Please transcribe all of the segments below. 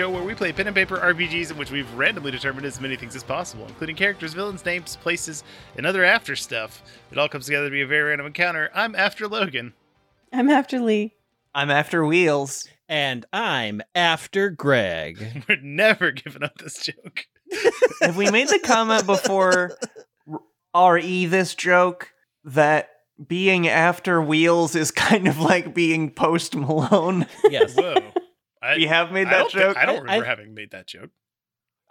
Encounters, a show where we play pen and paper RPGs in which we've randomly determined as many things as possible, including characters, villains, names, places, and other after stuff. It all comes together to be a very random encounter. I'm after Logan. I'm after Lee. I'm after wheels. And I'm after Greg. We're never giving up this joke. Have we made the comment before re this joke that being after wheels is kind of like being post Malone? Yes. Whoa. I, we have made that don't, thi- joke. I don't remember I- having made that joke.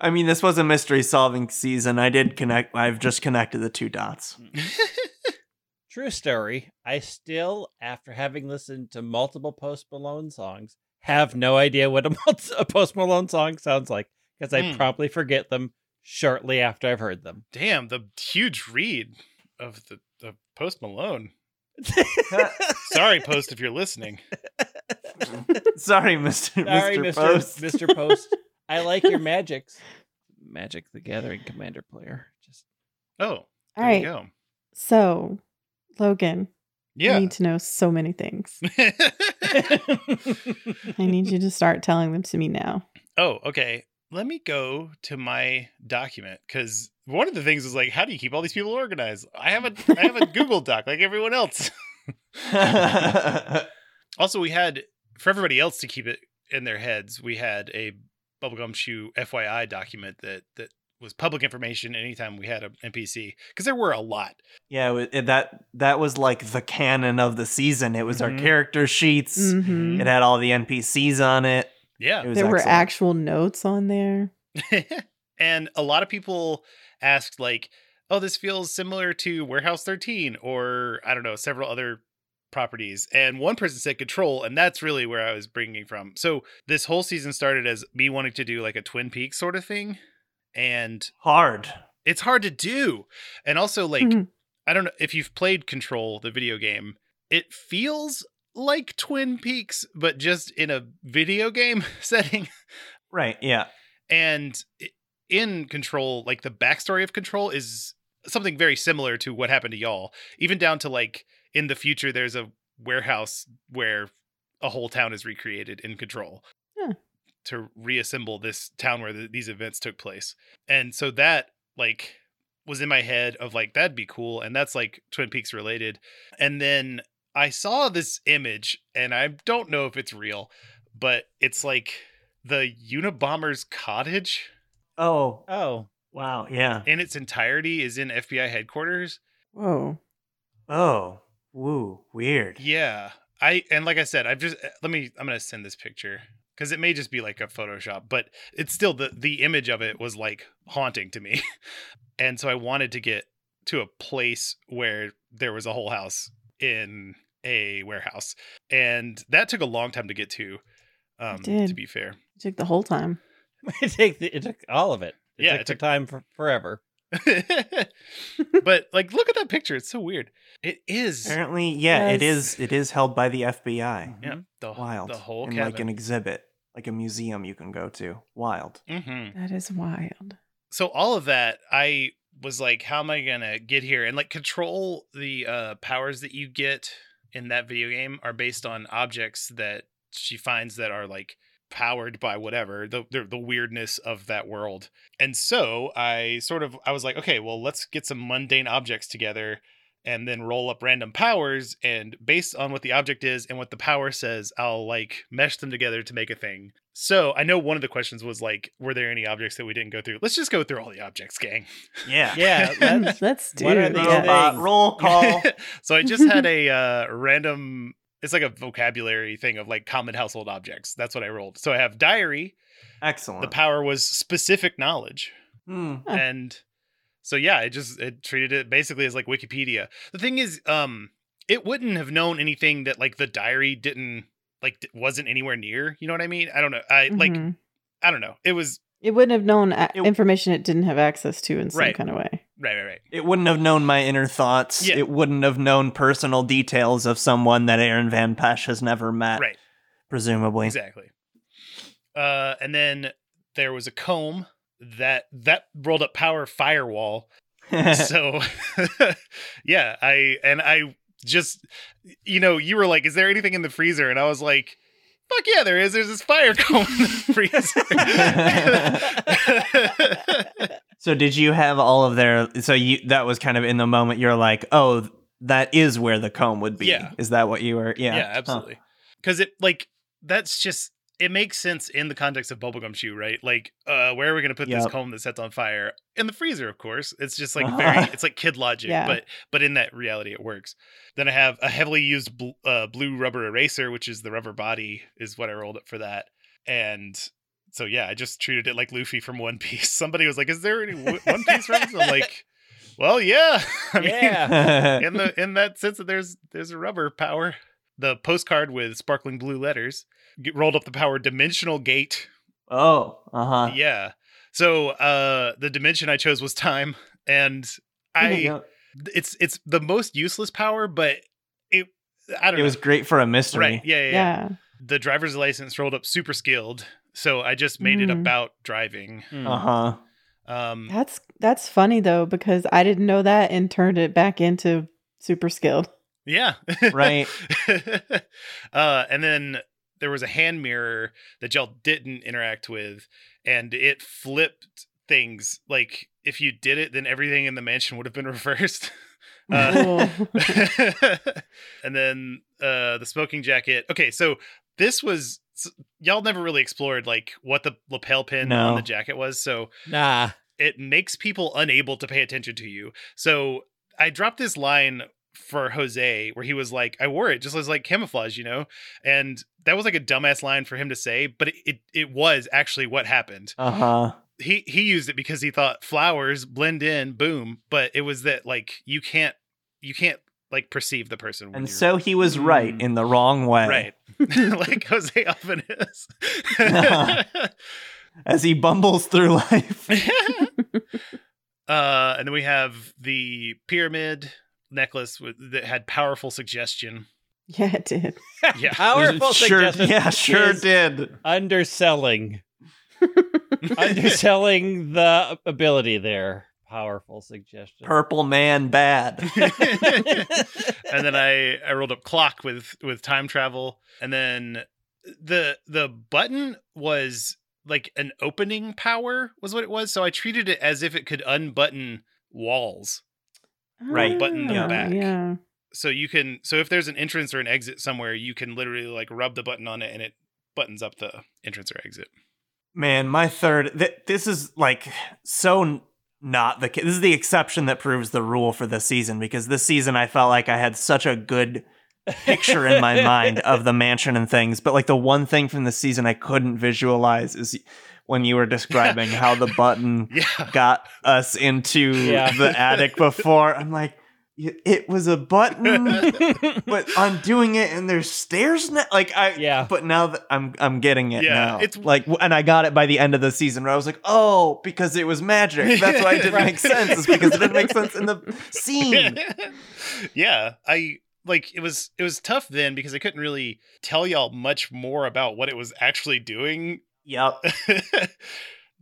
I mean, this was a mystery solving season. I did connect. I've just connected the two dots. True story. I still, after having listened to multiple Post Malone songs, have no idea what a, a Post Malone song sounds like because I hmm. probably forget them shortly after I've heard them. Damn, the huge read of the of Post Malone. Sorry, Post, if you're listening. Sorry, Mister Sorry, Mr. Mr. Post. Mr. Post. I like your magics. Magic the Gathering Commander player. Just Oh, All there right. you go. So, Logan, Yeah. I need to know so many things. I need you to start telling them to me now. oh, okay. Let me go to my document because one of the things is like, how do you keep all these people organized? I have a I have a Google Doc like everyone else. Also, we had for everybody else to keep it in their heads, we had a bubblegum shoe FYI document that that was public information anytime we had an NPC because there were a lot. yeah, it- it- that that was like the canon of the season. It was Mhm. our character sheets. Mhm. It had all the NPCs on it. Yeah. It was There were actual notes on there. and a lot of people asked like, "Oh, this feels similar to Warehouse 13 or I don't know, several other properties." And one person said Control, and that's really where I was bringing from. So, this whole season started as me wanting to do like a Twin Peaks sort of thing, and hard. it's hard to do. And also like Mhm. I don't know if you've played Control, the video game. It feels like Twin Peaks, but just in a video game setting. Right. Yeah. And in Control, like the backstory of Control is something very similar to what happened to y'all. Even down to like in the future, there's a warehouse where a whole town is recreated in Control Yeah. to reassemble this town where the, these events took place. And so that like was in my head of like that'd be cool, and that's like Twin Peaks related. And then I saw this image, and I don't know if it's real, but it's like the Unabomber's cottage Oh. oh, Wow. Yeah. in its entirety is in FBI headquarters. Whoa. Oh. Woo. Weird. Yeah. I and like I said, I've just let me I'm gonna send this picture because it may just be like a Photoshop, but it's still the the image of it was like haunting to me. and so I wanted to get to a place where there was a whole house in a warehouse. And that took a long time to get to. Um did. to be fair. It took the whole time. it, take the, it took all of it. It Yeah, took it the took- time for forever. but like look at that picture. It's so weird. It is Apparently, yeah, it Yes. is. It is held by the FBI. yeah, the, Wild. the whole in cabin. like an exhibit, like a museum you can go to. Wild. mm-hmm. That is wild. so all of that i was like how am i gonna get here and like control the uh powers that you get in that video game are based on objects that she finds that are like powered by whatever the, the the weirdness of that world and so i sort of i was like okay well let's get some mundane objects together and then roll up random powers and based on what the object is and what the power says i'll like mesh them together to make a thing so i know one of the questions was like were there any objects that we didn't go through let's just go through all the objects gang Yeah. Yeah, let's, Let's do what are it. these Robot things? roll call. so i just had a uh, random it's like a vocabulary thing of like common household objects that's what i rolled so i have diary Excellent. the power was specific knowledge. Huh. and so yeah it just it treated it basically as like wikipedia the thing is um it wouldn't have known anything that like the diary didn't like wasn't anywhere near you know what i mean i don't know i like Mhm. i don't know it was it wouldn't have known a- It- information it didn't have access to in some Right. kind of way. Right right right It wouldn't have known my inner thoughts. Yeah. It wouldn't have known personal details of someone that Aaron Van Pesh has never met. right Presumably. exactly uh and then there was a comb that that rolled up power firewall so yeah i and i just you know you were like is there anything in the freezer and i was like Fuck yeah, there is. There's this fire comb in the freezer. So did you have all of their? So you that was kind of in the moment. You're like, oh, that is where the comb would be. Yeah. Is that what you were? Yeah. yeah, Huh. absolutely. Because it like that's just it makes sense in the context of bubblegum shoe, right? Like, uh, where are we gonna put this comb that sets on fire? In the freezer, of course. It's just like very, it's like kid logic, Yeah. but but in that reality, it works. Then I have a heavily used bl- uh, blue rubber eraser, which is the rubber body, is what I rolled up for that, and. So yeah, I just treated it like Luffy from One Piece. Somebody was like, "Is there any One One Piece reference?" I'm like, "Well, yeah." I mean, Yeah. in the in that sense that there's there's a rubber power. The postcard with sparkling blue letters get, rolled up the power dimensional gate. oh. Uh huh. Yeah. So uh the dimension I chose was time, and I it's it's the most useless power, but it I don't It know. was great for a mystery. right. Yeah, yeah, yeah. Yeah. The driver's license rolled up super skilled, so I just made it Mm. about driving. Hmm. Uh huh. Um, That's that's funny though because I didn't know that and turned it back into super skilled. Yeah. Right. uh, and then there was a hand mirror that y'all didn't interact with, and it flipped things. Like if you did it, then everything in the mansion would have been reversed. Uh, and then uh, the smoking jacket. Okay, so this was s- y'all never really explored like what the lapel pin on the jacket was. So Nah. it makes people unable to pay attention to you. So I dropped this line for Jose where he was like, I wore it just as like camouflage, you know? And that was like a dumbass line for him to say, but it it, it was actually what happened. Uh huh. He he used it because he thought flowers blend in, boom, but it was that like you can't you can't like perceive the person And so he was right Mm. in the wrong way. right. like Jose often is. As he bumbles through life. uh, and then we have the pyramid necklace with, that had powerful suggestion. yeah, it did. Yeah. Powerful sure, suggestion yeah, sure did. Underselling. Underselling the ability there. Powerful suggestion. Purple man bad. and then I I rolled up clock with with time travel, and then the the button was like an opening power was what it was. So I treated it as if it could unbutton walls. Right. Button them Ah, back. Yeah. So you can so if there's an entrance or an exit somewhere, you can literally like rub the button on it and it buttons up the entrance or exit. Man, my third. Th- this is like so n- not the. ca- This is the exception that proves the rule for this season because this season I felt like I had such a good picture in my mind of the mansion and things, but like the one thing from the season I couldn't visualize is when you were describing how the button Yeah. got us into Yeah. the attic before. I'm like, "Y- it was a button, but I'm doing it and there's stairs now. Like I, Yeah. But now that I'm, I'm getting it Yeah, now. it's- like, and I got it by the end of the season where I was like, oh, because it was magic. That's why it didn't Right. make sense. Is because it didn't make sense in the scene. yeah, I like it was it was tough then because I couldn't really tell y'all much more about what it was actually doing. Yep.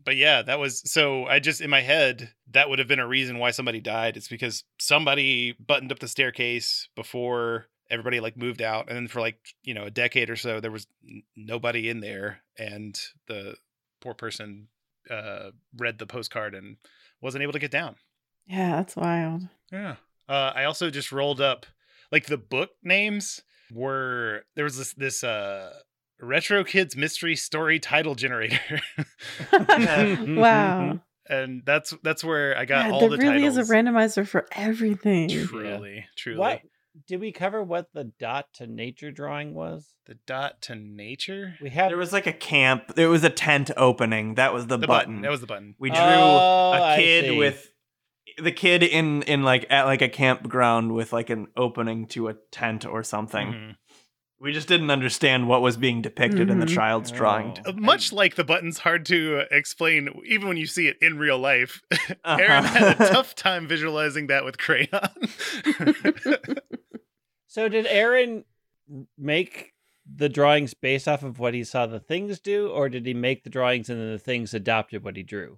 But yeah, that was so I just in my head that would have been a reason why somebody died. It's because somebody buttoned up the staircase before everybody like moved out and then for like, you know, a decade or so there was n- nobody in there and the poor person uh read the postcard and wasn't able to get down. Yeah, that's wild. Yeah. Uh, I also just rolled up like the book names were there was this this uh retro kids mystery story title generator wow. and that's that's where I got Yeah, all there the really titles. is a randomizer for everything. truly, truly. What did we cover? What the dot to nature drawing was? The dot to nature? We had There was like a camp. There was a tent opening. That was the, The button. button. That was the button. We drew Oh, a I kid with the kid in in like at like a campground with like an opening to a tent or something. Mhm. We just didn't understand what was being depicted in the Mhm. child's drawing. Oh. Much like the button's hard to uh, explain, even when you see it in real life. Uh-huh. Aaron had a tough time visualizing that with crayon. So did Aaron make the drawings based off of what he saw the things do, or did he make the drawings and then the things adopted what he drew?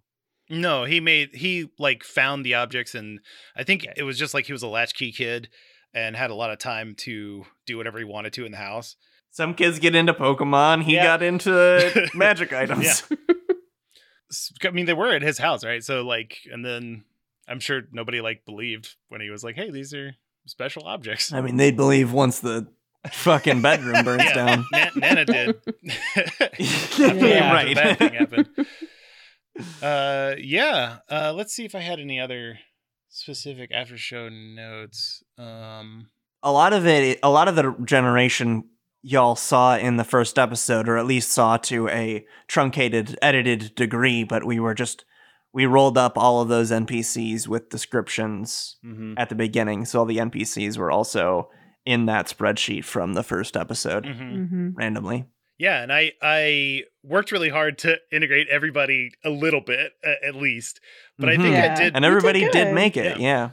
No, he made he like found the objects and I think Okay. it was just like he was a latchkey kid and had a lot of time to do whatever he wanted to in the house. Some kids get into Pokemon. He Yeah. got into magic items. I mean, they were at his house, right? So like, and then I'm sure nobody like believed when he was like, "Hey, these are special objects." I mean, they'd believe once the fucking bedroom burns Yeah. down. Na- Nana did. Yeah, right. Bad thing happened. Uh, yeah. Uh, let's see if I had any other specific after show notes. Um, a lot of it, a lot of the generation y'all saw in the first episode, or at least saw to a truncated, edited degree, but we were just, we rolled up all of those NPCs with descriptions Mhm. at the beginning. So all the NPCs were also in that spreadsheet from the first episode mhm. hmm randomly. Yeah, and I I worked really hard to integrate everybody a little bit a- at least, but I think Yeah. I did. And You did everybody did, make it. Yeah. Yeah.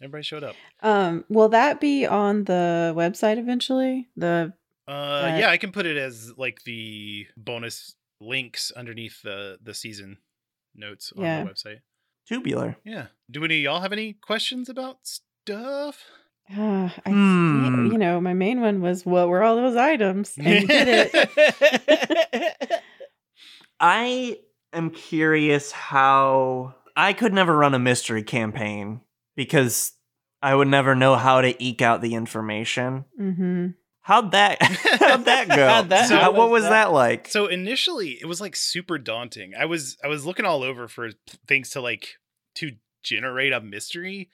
Everybody showed up. Um, will that be on the website eventually? The Uh, Right. yeah, I can put it as like the bonus links underneath the the season notes on Yeah. the website. Tubular. Yeah. Do any of y'all have any questions about stuff? Uh, I Hmm. you know, my main one was what were all those items? And you did it. I am curious how I could never run a mystery campaign because I would never know how to eke out the information. hmm How'd that how'd that go? How'd that- How- how what was was that? that like? So initially, it was like super daunting. I was I was looking all over for things to like to generate a mystery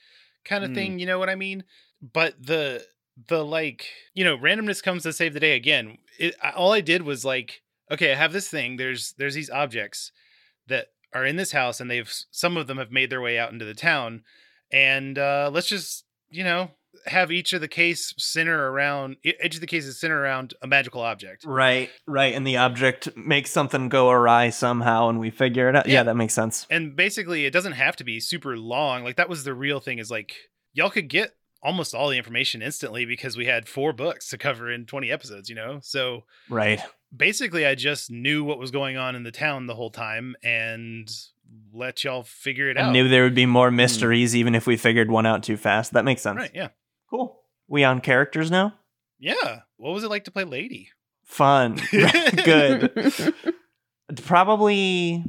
kind of Hmm. thing. You know what I mean? But the the like you know randomness comes to save the day again. It, I- all I did was like, okay, I have this thing. There's there's these objects that are in this house, and they've some of them have made their way out into the town, and uh, let's just you know have each of the case center around each of the cases center around a magical object. Right, right. And the object makes something go awry somehow and we figure it out. Yeah, Yeah. that makes sense. and basically it doesn't have to be super long like that was the real thing is like y'all could get almost all the information instantly because we had four books to cover in 20 episodes you know so Right. basically i just knew what was going on in the town the whole time and let y'all figure it I out I knew there would be more hmm. mysteries even if we figured one out too fast. That makes sense. right yeah Cool. We on characters now? yeah what was it like to play lady Fun. Good. Probably,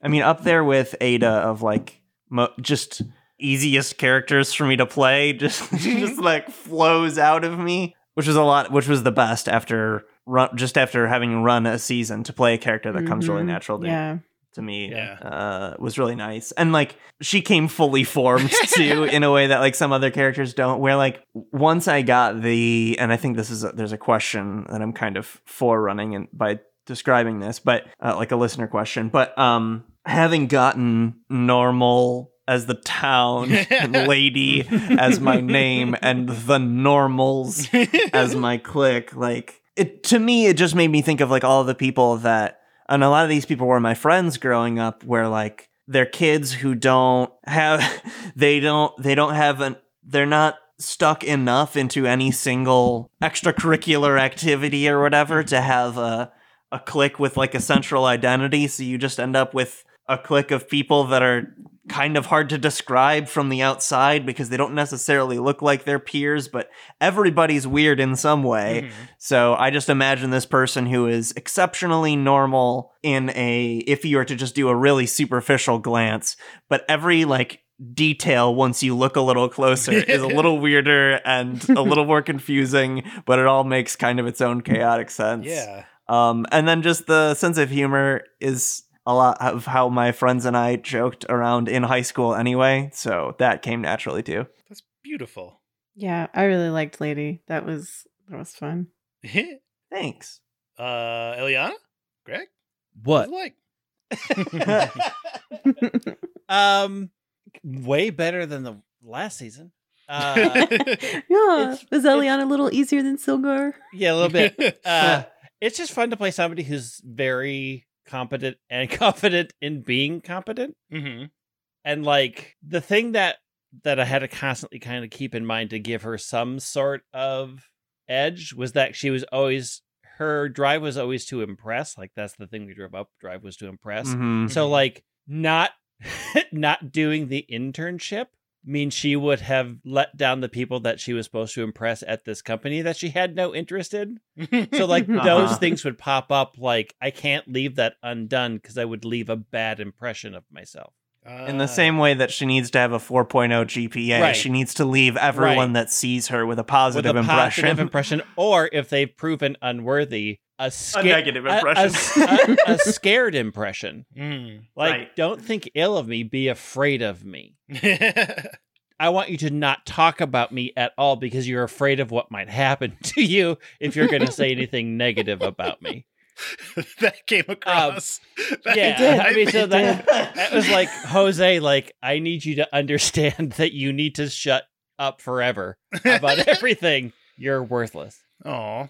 I mean, up there with Ada of like mo- just easiest characters for me to play. Just, just like flows out of me, which was a lot. Which was the best after run, just after having run a season to play a character that comes really Mhm. natural to, Yeah. to me. Yeah. uh, was really nice, and like she came fully formed too, in a way that like some other characters don't. Where like once I got the, and I think this is a, there's a question that I'm kind of forerunning and by describing this, but uh, like a listener question, but um, having gotten normal as the town and lady as my name and the normals as my clique like it to me it just made me think of like all the people that and a lot of these people were my friends growing up where like they're kids who don't have they don't they don't have an they're not stuck enough into any single extracurricular activity or whatever to have a a clique with like a central identity. So you just end up with a clique of people that are kind of hard to describe from the outside because they don't necessarily look like their peers but everybody's weird in some way Mhm. so I just imagine this person who is exceptionally normal in a if you were to just do a really superficial glance, but every like detail once you look a little closer is a little weirder and a little more confusing, but it all makes kind of its own chaotic sense. yeah Um and then just the sense of humor is a lot of how my friends and I joked around in high school anyway, so that came naturally too. that's beautiful Yeah, I really liked Lady. That was that was fun. Thanks. uh eliana greg What? was it like Um, way better than the last season. Uh, yeah, was Eliana a little easier than Silgar? yeah, a little bit. Uh, it's just fun to play somebody who's very competent and confident in being competent. hmm And like the thing that that I had to constantly kind of keep in mind to give her some sort of edge was that she was always her drive was always to impress. Like that's the thing we drove up. Drive was to impress. Mhm. So like not not doing the internship mean she would have let down the people that she was supposed to impress at this company that she had no interest in. So like Uh-huh. those things would pop up like I can't leave that undone because I would leave a bad impression of myself. In the same way that she needs to have a 4.0 GPA, Right. she needs to leave everyone Right. that sees her with a positive With a impression. positive impression, or if they've proven unworthy, a, sca- negative a- a impression. s- a- a scared impression. Mm. Like, Right. don't think ill of me, be afraid of me. I want you to not talk about me at all because you're afraid of what might happen to you if you're going to say anything negative about me. that came across. That- Um, yeah, did. I mean, so It that, that was like Jose. Like, I need you to understand that you need to shut up forever about everything. You're worthless. Aw.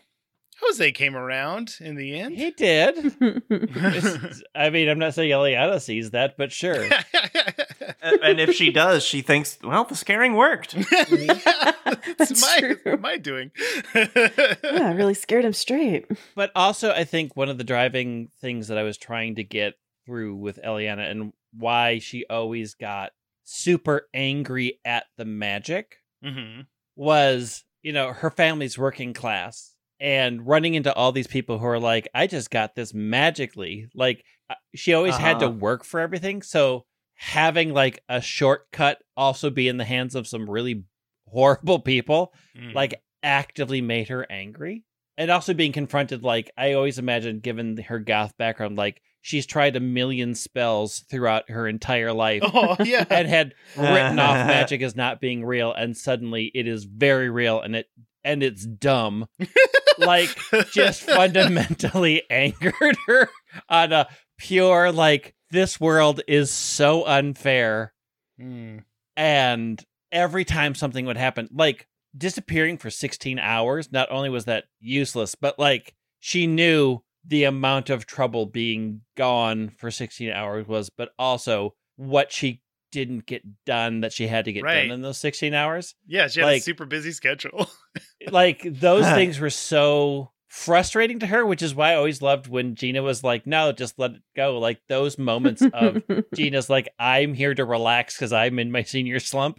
Jose came around in the end. He did. I mean, I'm not saying Eliana sees that, but sure. and if she does, she thinks, well, the scaring worked. it's That's my, true. my doing. yeah, I really scared him straight. But also, I think one of the driving things that I was trying to get through with Eliana and why she always got super angry at the magic hmm was, you know, her family's working class and running into all these people who are like, I just got this magically. Like, uh, she always had to Uh-huh. work for everything. So having like a shortcut also be in the hands of some really horrible people Mm. like actively made her angry and also being confronted like i always imagined given her goth background like she's tried a million spells throughout her entire life oh yeah. and had written off magic as not being real and suddenly it is very real and it and it's dumb like just fundamentally angered her on a pure like this world is so unfair Mm. and every time something would happen like disappearing for 16 hours not only was that useless but like she knew the amount of trouble being gone for 16 hours was but also what she didn't get done that she had to get Right. done in those 16 hours Yeah, she had a super busy schedule. like those things were so frustrating to her which is why i always loved when gina was like no just let it go like those moments of gina's like i'm here to relax because i'm in my senior slump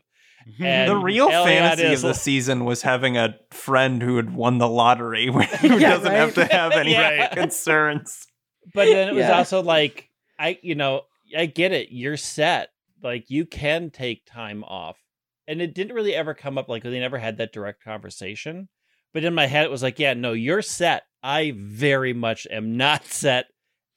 And the real Eliot fantasy is of the like- season was having a friend who had won the lottery who Yeah, doesn't have to have any Yeah. concerns. but then it was Yeah. also like i you know i get it you're set like you can take time off and it didn't really ever come up like they never had that direct conversation but in my head it was like yeah no you're set i very much am not set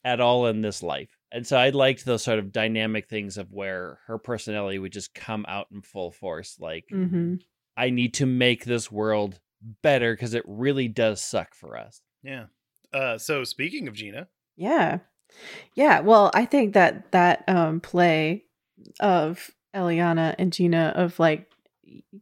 at all in this life and so i liked those sort of dynamic things of where her personality would just come out in full force like hmm i need to make this world better because it really does suck for us yeah. Uh, so speaking of Gina, Yeah. Yeah. Well, I think that that um play of Eliana and Gina of like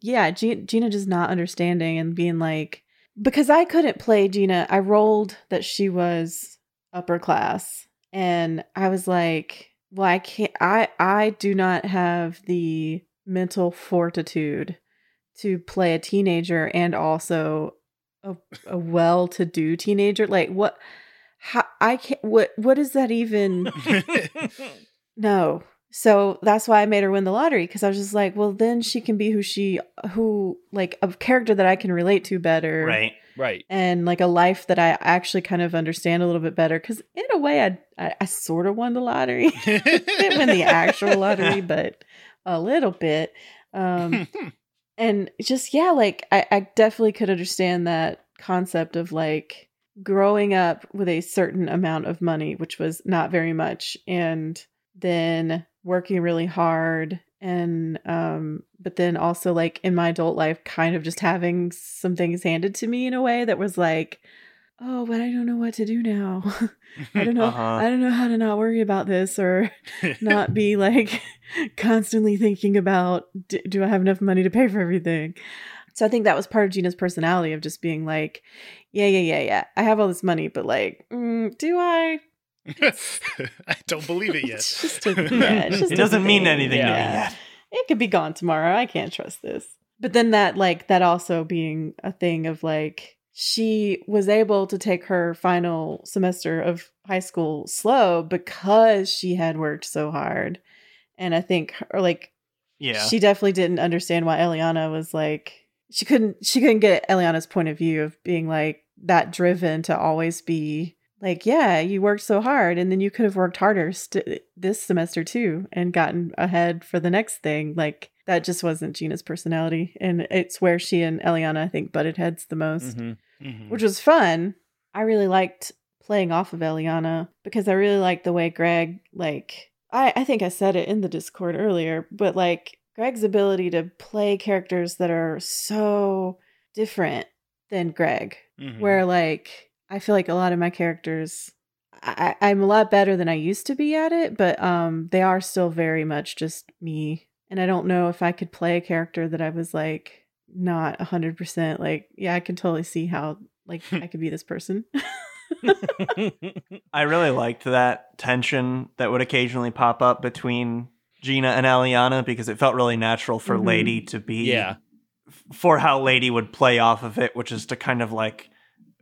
yeah, G- Gina just not understanding and being like because I couldn't play Gina. I rolled that she was upper class and I was like, well, I can't I I do not have the mental fortitude to play a teenager and also a, a well-to-do teenager. Like what how I can't what what is that even no. So that's why I made her win the lottery because I was just like, well, then she can be who she who like a character that I can relate to better, Right. right And like a life that I actually kind of understand a little bit better. Because in a way, I I, I sort of won the lottery. Didn't win the actual lottery, but a little bit. Um, and just yeah like I, I definitely could understand that concept of like growing up with a certain amount of money which was not very much and then working really hard and um but then also like in my adult life kind of just having some things handed to me in a way that was like oh but i don't know what to do now i don't know Uh-huh. i don't know how to not worry about this or not be like constantly thinking about d- do I have enough money to pay for everything. So I think that was part of Gina's personality of just being like, yeah, yeah, yeah, yeah. I have all this money, but like, mm, do I? I don't believe it yet. Just a, yeah, it's just It doesn't mean thing. anything to me Yeah. yet. It could be gone tomorrow. I can't trust this. But then that like that also being a thing of like she was able to take her final semester of high school slow because she had worked so hard. And I think her, like Yeah. she definitely didn't understand why Eliana was like she couldn't she couldn't get Eliana's point of view of being like that driven to always be like yeah you worked so hard and then you could have worked harder st- this semester too and gotten ahead for the next thing like that just wasn't Gina's personality and it's where she and Eliana I think butted heads the most Mhm. Mhm. which was fun. I really liked playing off of Eliana because I really liked the way Greg, like, I, I think I said it in the Discord earlier, but like Greg's ability to play characters that are so different than Greg, Mhm. where like I feel like a lot of my characters. I, I- I'm a lot better than I used to be at it, but um, they are still very much just me. And I don't know if I could play a character that I was like not a hundred percent like, yeah, I can totally see how like I could be this person. I really liked that tension that would occasionally pop up between Gina and Eliana because it felt really natural for Mhm. Lady to be Yeah. for how Lady would play off of it, which is to kind of like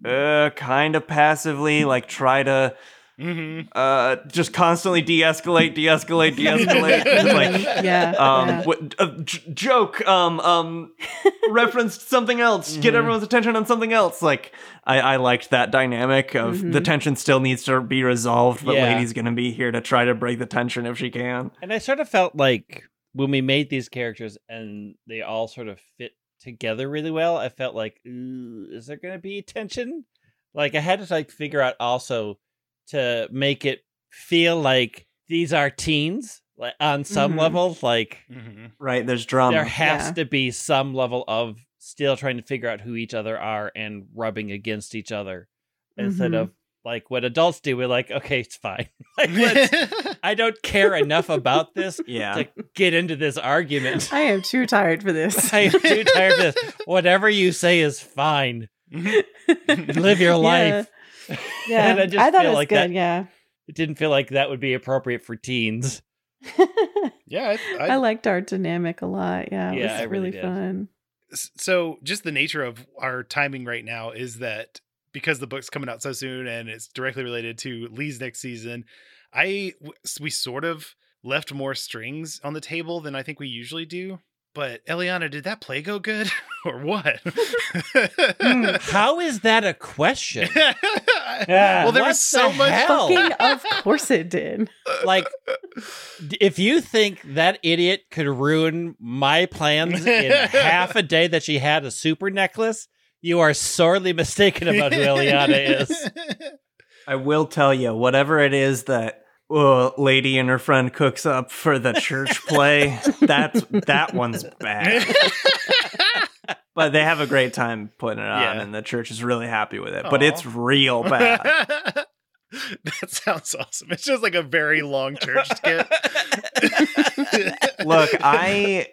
uh kind of passively like try to Mhm. uh just constantly de-escalate, de-escalate, de-escalate. like yeah. um yeah. what, a j- joke um um referenced something else get Mhm. everyone's attention on something else like i i liked that dynamic of the Mhm. tension still needs to be resolved but Yeah. lady's gonna be here to try to break the tension if she can And I sort of felt like when we made these characters and they all sort of fit together really well, I felt like, "Ooh, is there going to be tension? Like I had to like figure out also to make it feel like these are teens, like on some Mhm. level, like Mhm. right there's drama there has Yeah. to be some level of still trying to figure out who each other are and rubbing against each other instead Mhm. of like what adults do. We're like, okay, it's fine. like, let's, I don't care enough about this yeah to get into this argument. I am too tired for this. I am too tired of this. Whatever you say is fine. Mm-hmm. Live your life. Yeah, And I I, thought feel it was like good. that- Yeah, It didn't feel like that would be appropriate for teens. yeah, I, I, I, liked our dynamic a lot. Yeah, it Yeah, was I really really, did. fun. so just the nature of our timing right now is that because the book's coming out so soon and it's directly related to Lee's next season, I w- s- we sort of left more strings on the table than I think we usually do. But Eliana, did that play go good or what? Hmm, how is that a question? well, there What was so the much. hell? Fucking, of course it did. Like, if you think that idiot could ruin my plans in half a day that she had a super necklace, you are sorely mistaken about who Eliana is. i will tell you whatever it is that uh, lady and her friend cooks up for the church play that's that one's bad but they have a great time putting it on Yeah. and the church is really happy with it but it's real bad that sounds awesome. It's just like a very long church skit. Look, I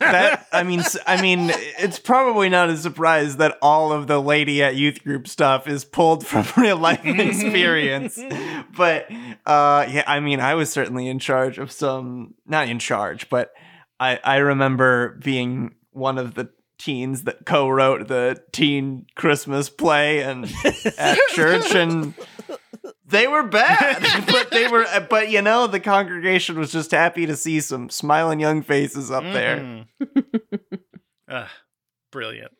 that I mean I mean it's probably not a surprise that all of the lady at youth group stuff is pulled from real life experience. but uh yeah, I mean I was certainly in charge of some not in charge, but I I remember being one of the teens that co-wrote the teen Christmas play and at church and they were bad, but they were. But you know, the congregation was just happy to see some smiling young faces up there. Mhm. Ah, brilliant.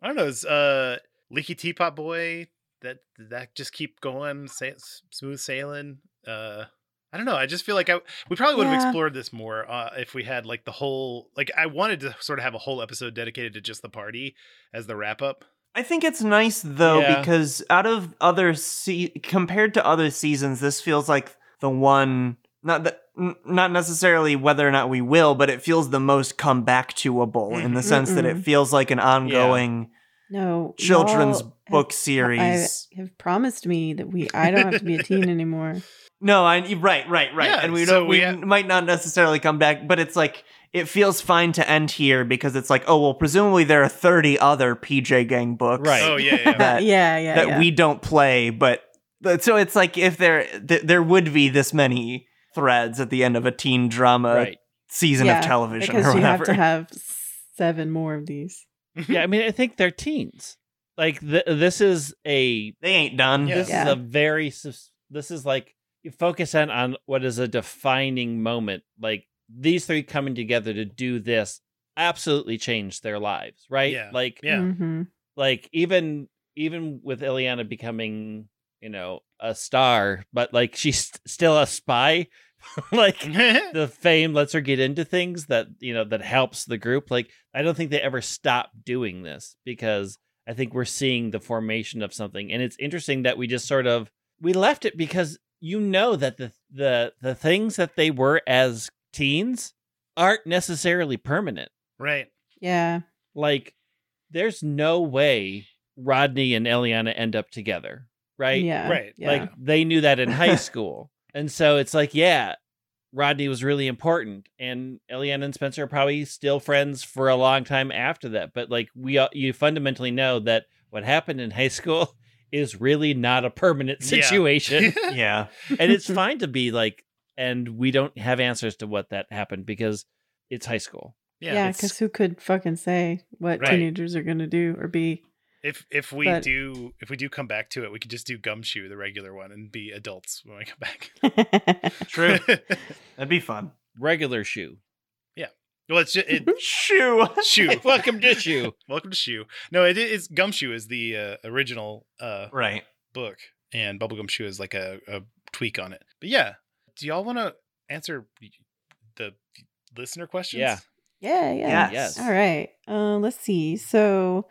I don't know. Is uh, Leaky Teapot Boy that that just keep going, smooth sailing? Uh, I don't know. I just feel like I we probably would have Yeah. explored this more uh, if we had like the whole like I wanted to sort of have a whole episode dedicated to just the party as the wrap up. I think it's nice though Yeah. because out of other se- compared to other seasons, this feels like the one. Not that, n- not necessarily whether or not we will, but it feels the most come back toable in the Mhm. sense that it feels like an ongoing No children's book have- series. I have promised me that we I don't have to be a teen anymore. No, I right, right, right. Yeah, and we so don't we we ha- might not necessarily come back, but it's like it feels fine to end here because it's like, oh well, presumably there are 30 other PJ gang books Right. Oh yeah, yeah. That- yeah, yeah, that yeah. we don't play, but but- so it's like if there th- there would be this many threads at the end of a teen drama right. season Yeah, of television because or you whatever. have to have seven more of these. Yeah, I mean, I think they're teens. Like th- this is a they ain't done. This Yeah. is a very this is like you focus in on what is a defining moment like these three coming together to do this absolutely changed their lives, right? Yeah. Like Yeah. Mhm. like even even with Eliana becoming, you know, a star, but like she's still a spy. like the fame lets her get into things that you know that helps the group like i don't think they ever stop doing this because i think we're seeing the formation of something and it's interesting that we just sort of we left it because you know that the the the things that they were as teens aren't necessarily permanent right. Yeah. like there's no way rodney and eliana end up together right Yeah. Right. Yeah. like they knew that in high school. and so it's like, yeah, Rodney was really important and Eliana and Spencer are probably still friends for a long time after that. But like we you fundamentally know that what happened in high school is really not a permanent Yeah. situation. Yeah. and it's fine to be like and we don't have answers to what that happened because it's high school. yeah. yeah, because who could fucking say what Right. teenagers are gonna do or be? If if we But- do if we do come back to it, we could just do Gumshoe, the regular one, and be adults when we come back. True. That'd be fun. Regular shoe. Yeah. Well, it's just it, Shoo. shoe. Welcome to shoe. Welcome to Shoe. No, it is Gumshoe is the uh, original uh, Right. book, and Bubblegum Shoe is like a, a tweak on it. But yeah, do y'all want to answer the listener questions? Yeah. yeah, yeah. Yes. Yes. All right. Uh, let's see. So,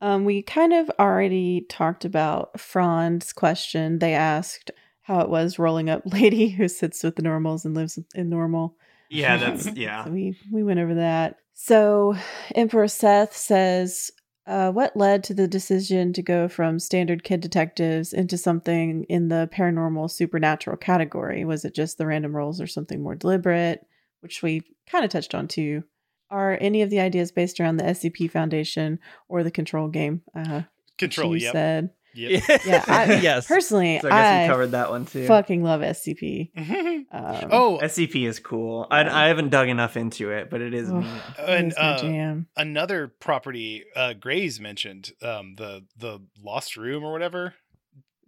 um, we kind of already talked about Fran's question. They asked how it was rolling up lady who sits with the normals and lives in normal. Yeah, that's yeah. So we we went over that. So Emperor Seth says, uh, "What led to the decision to go from standard kid detectives into something in the paranormal supernatural category? Was it just the random rolls or something more deliberate?" Which we kind of touched on too. Are any of the ideas based around the SCP Foundation or the Control game? Uh, Control. Yep. said. Yep. Yeah, I, yes. Personally, So I guess I, we covered that one too. fucking love SCP. Um, oh, SCP is cool. I, I haven't dug enough into it, but it is Ugh. neat. and uh, another property uh Grays mentioned, um, the the Lost Room or whatever.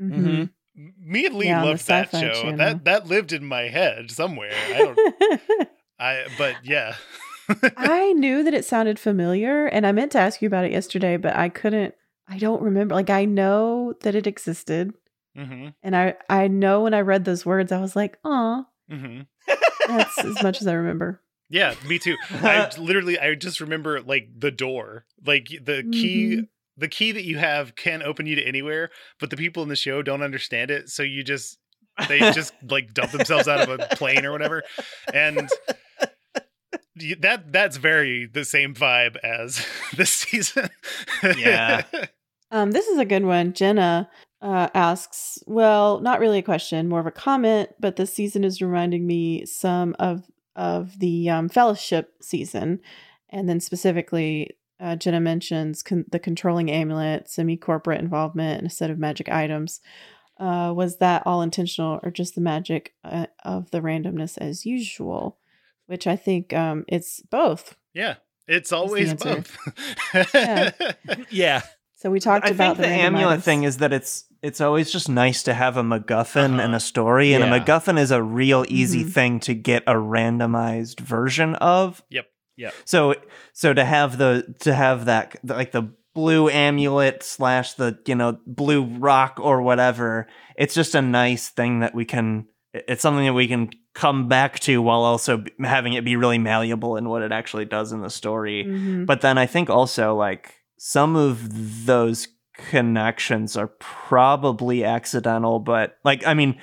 Mhm. M- Me and Lee Yeah, loved that show. Channel. That that lived in my head somewhere. I don't. I but yeah. I knew that it sounded familiar and I meant to ask you about it yesterday, but I couldn't I don't remember. Like I know that it existed hmm and I I know when I read those words I was like, "Aw, hmm that's as much as I remember." Yeah, me too. I literally I just remember like the door, like the key. Mhm. The key that you have can open you to anywhere, but the people in the show don't understand it. So you just they just like dump themselves out of a plane or whatever, and that that's very the same vibe as this season. Yeah. Um this is a good one. Jenna uh asks, well, not really a question, more of a comment, but this season is reminding me some of of the um, fellowship season and then specifically uh, Jenna mentions con- the controlling amulet, semi corporate involvement, and a set of magic items. Uh, was that all intentional or just the magic uh, of the randomness as usual? Which I think um, it's both. yeah, it's always both. Yeah. yeah. So we talked I about think the, random amulet items. thing is that it's it's always just nice to have a MacGuffin and Uh-huh. a story, and a MacGuffin is a real easy Mhm. thing to get a randomized version of. Yep. Yep. So so to have the to have that like the blue amulet slash the you know blue rock or whatever, it's just a nice thing that we can. It's something that we can come back to while also having it be really malleable in what it actually does in the story. Mhm. But then I think also like some of those connections are probably accidental, but like I mean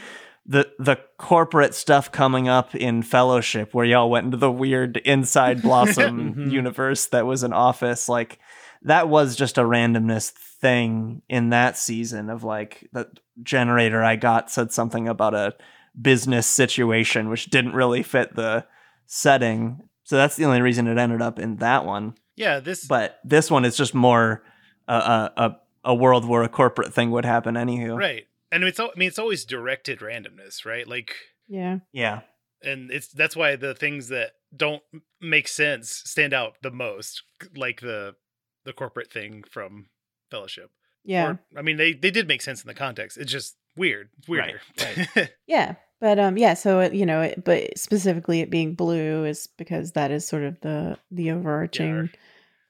the the corporate stuff coming up in Fellowship where y'all went into the weird inside Blossom Mhm. universe that was an office like that was just a randomness thing in that season of like the generator I got said something about a business situation which didn't really fit the setting. So that's the only reason it ended up in that one yeah, this but this one is just more a a a, a world where a corporate thing would happen anywho. right, and it's I mean it's always directed randomness, right? Like yeah. Yeah. and it's that's why the things that don't make sense stand out the most like the the corporate thing from fellowship Yeah. Or, i mean they they did make sense in the context it's just weird it's weirder Right, Yeah. But um, yeah. So it, you know, it, but specifically it being blue is because that is sort of the the overarching.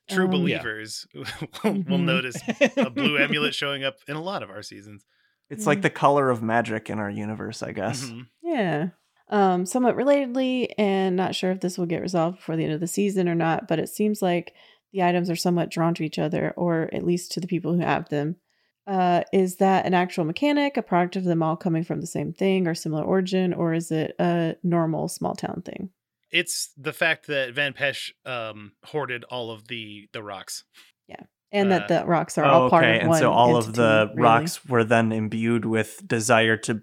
True Um, believers will, will Mhm. notice a blue amulet showing up in a lot of our seasons. It's Mm. like the color of magic in our universe, I guess. Mhm. Yeah. Um, somewhat relatedly, and not sure if this will get resolved before the end of the season or not, but it seems like the items are somewhat drawn to each other, or at least to the people who have them. Uh, is that an actual mechanic, a product of them all coming from the same thing or similar origin, or is it a normal small town thing? It's the fact that Van Pesh um, hoarded all of the the rocks. Yeah, and Uh, that the rocks are Oh, all part okay, of and one. so all of the really. rocks were then imbued with desire to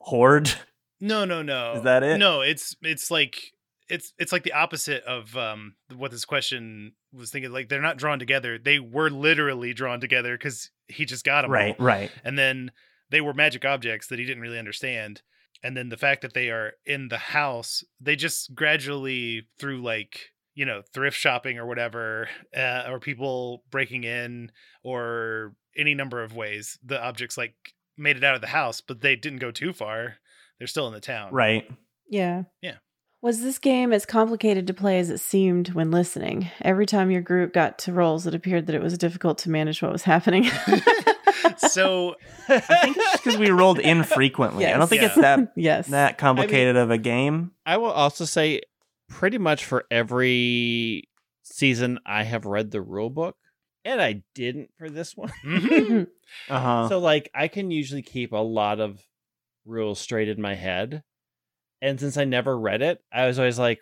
hoard. No, no, no. Is that it? No, it's it's like it's it's like the opposite of um what this question was thinking. Like they're not drawn together. They were literally drawn together because he just got them Right, all. right. and then they were magic objects that he didn't really understand. And then the fact that they are in the house, they just gradually through like you know thrift shopping or whatever, uh, or people breaking in or any number of ways, the objects like made it out of the house, but they didn't go too far. They're still in the town. Right. Yeah. Yeah. Was this game as complicated to play as it seemed when listening? Every time your group got to rolls, it appeared that it was difficult to manage what was happening. so I think it's just because we rolled infrequently. I don't think Yes. it's that yes. that complicated of a game. I will also say, pretty much for every season, I have read the rule book, and I didn't for this one. mhm. Uh huh. So, like, I can usually keep a lot of rules straight in my head. And since I never read it, I was always like,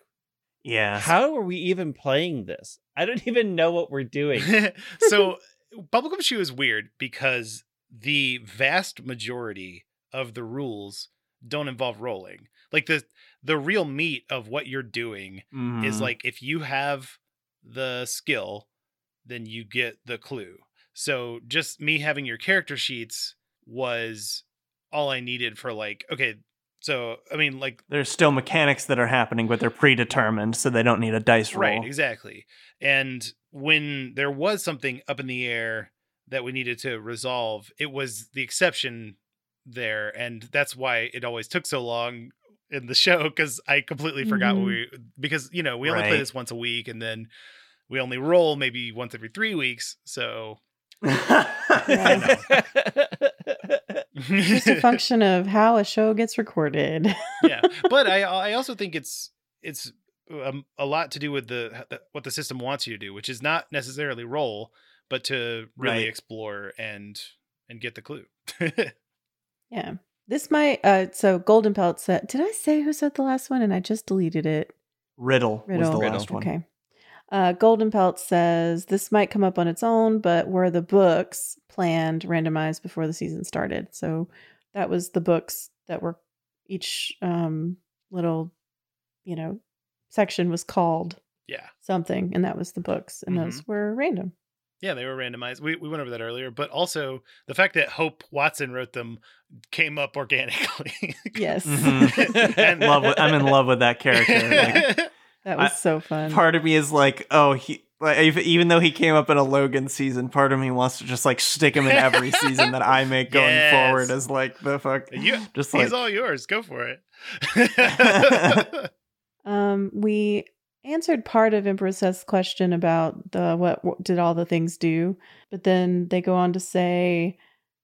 yeah. how are we even playing this? I don't even know what we're doing. so Bubblegumshoe is weird because the vast majority of the rules don't involve rolling like the the real meat of what you're doing is Mhm. like if you have the skill then you get the clue so just me having your character sheets was all i needed for like okay so i mean like there's still mechanics that are happening, but they're predetermined, so they don't need a dice roll. Right, exactly. And when there was something up in the air that we needed to resolve, it was the exception there, and that's why it always took so long in the show because I completely forgot what Mhm. we because you know we only play this once a week, and then we only roll maybe once every three weeks. So just a function of how a show gets recorded. yeah, but I I also think it's it's um, a lot to do with the what the system wants you to do, which is not necessarily roll, but to really Right. explore and and get the clue. yeah. This might uh so Golden Pelt said did I say who said the last one and I just deleted it? Riddle, was Riddle. the Riddle. last one. Okay. Uh, Golden Pelt says this might come up on its own, but were the books planned randomized before the season started? So that was the books that were each um, little, you know, section was called yeah, something, and that was the books, and those were random. yeah, they were randomized. We we went over that earlier, but also the fact that Hope Watson wrote them came up organically. Yes, Mhm. And- Love with, I'm in love with that character. Like, that was I- so fun. part of me is like, oh, he. Like, if- even though he came up in a Logan season, part of me wants to just like stick him in every season that I make going Yes. forward as like the fuck. You- just He's like all yours. Go for it. Um, we answered part of Empress Seth's question about the what, what did all the things do, but then they go on to say,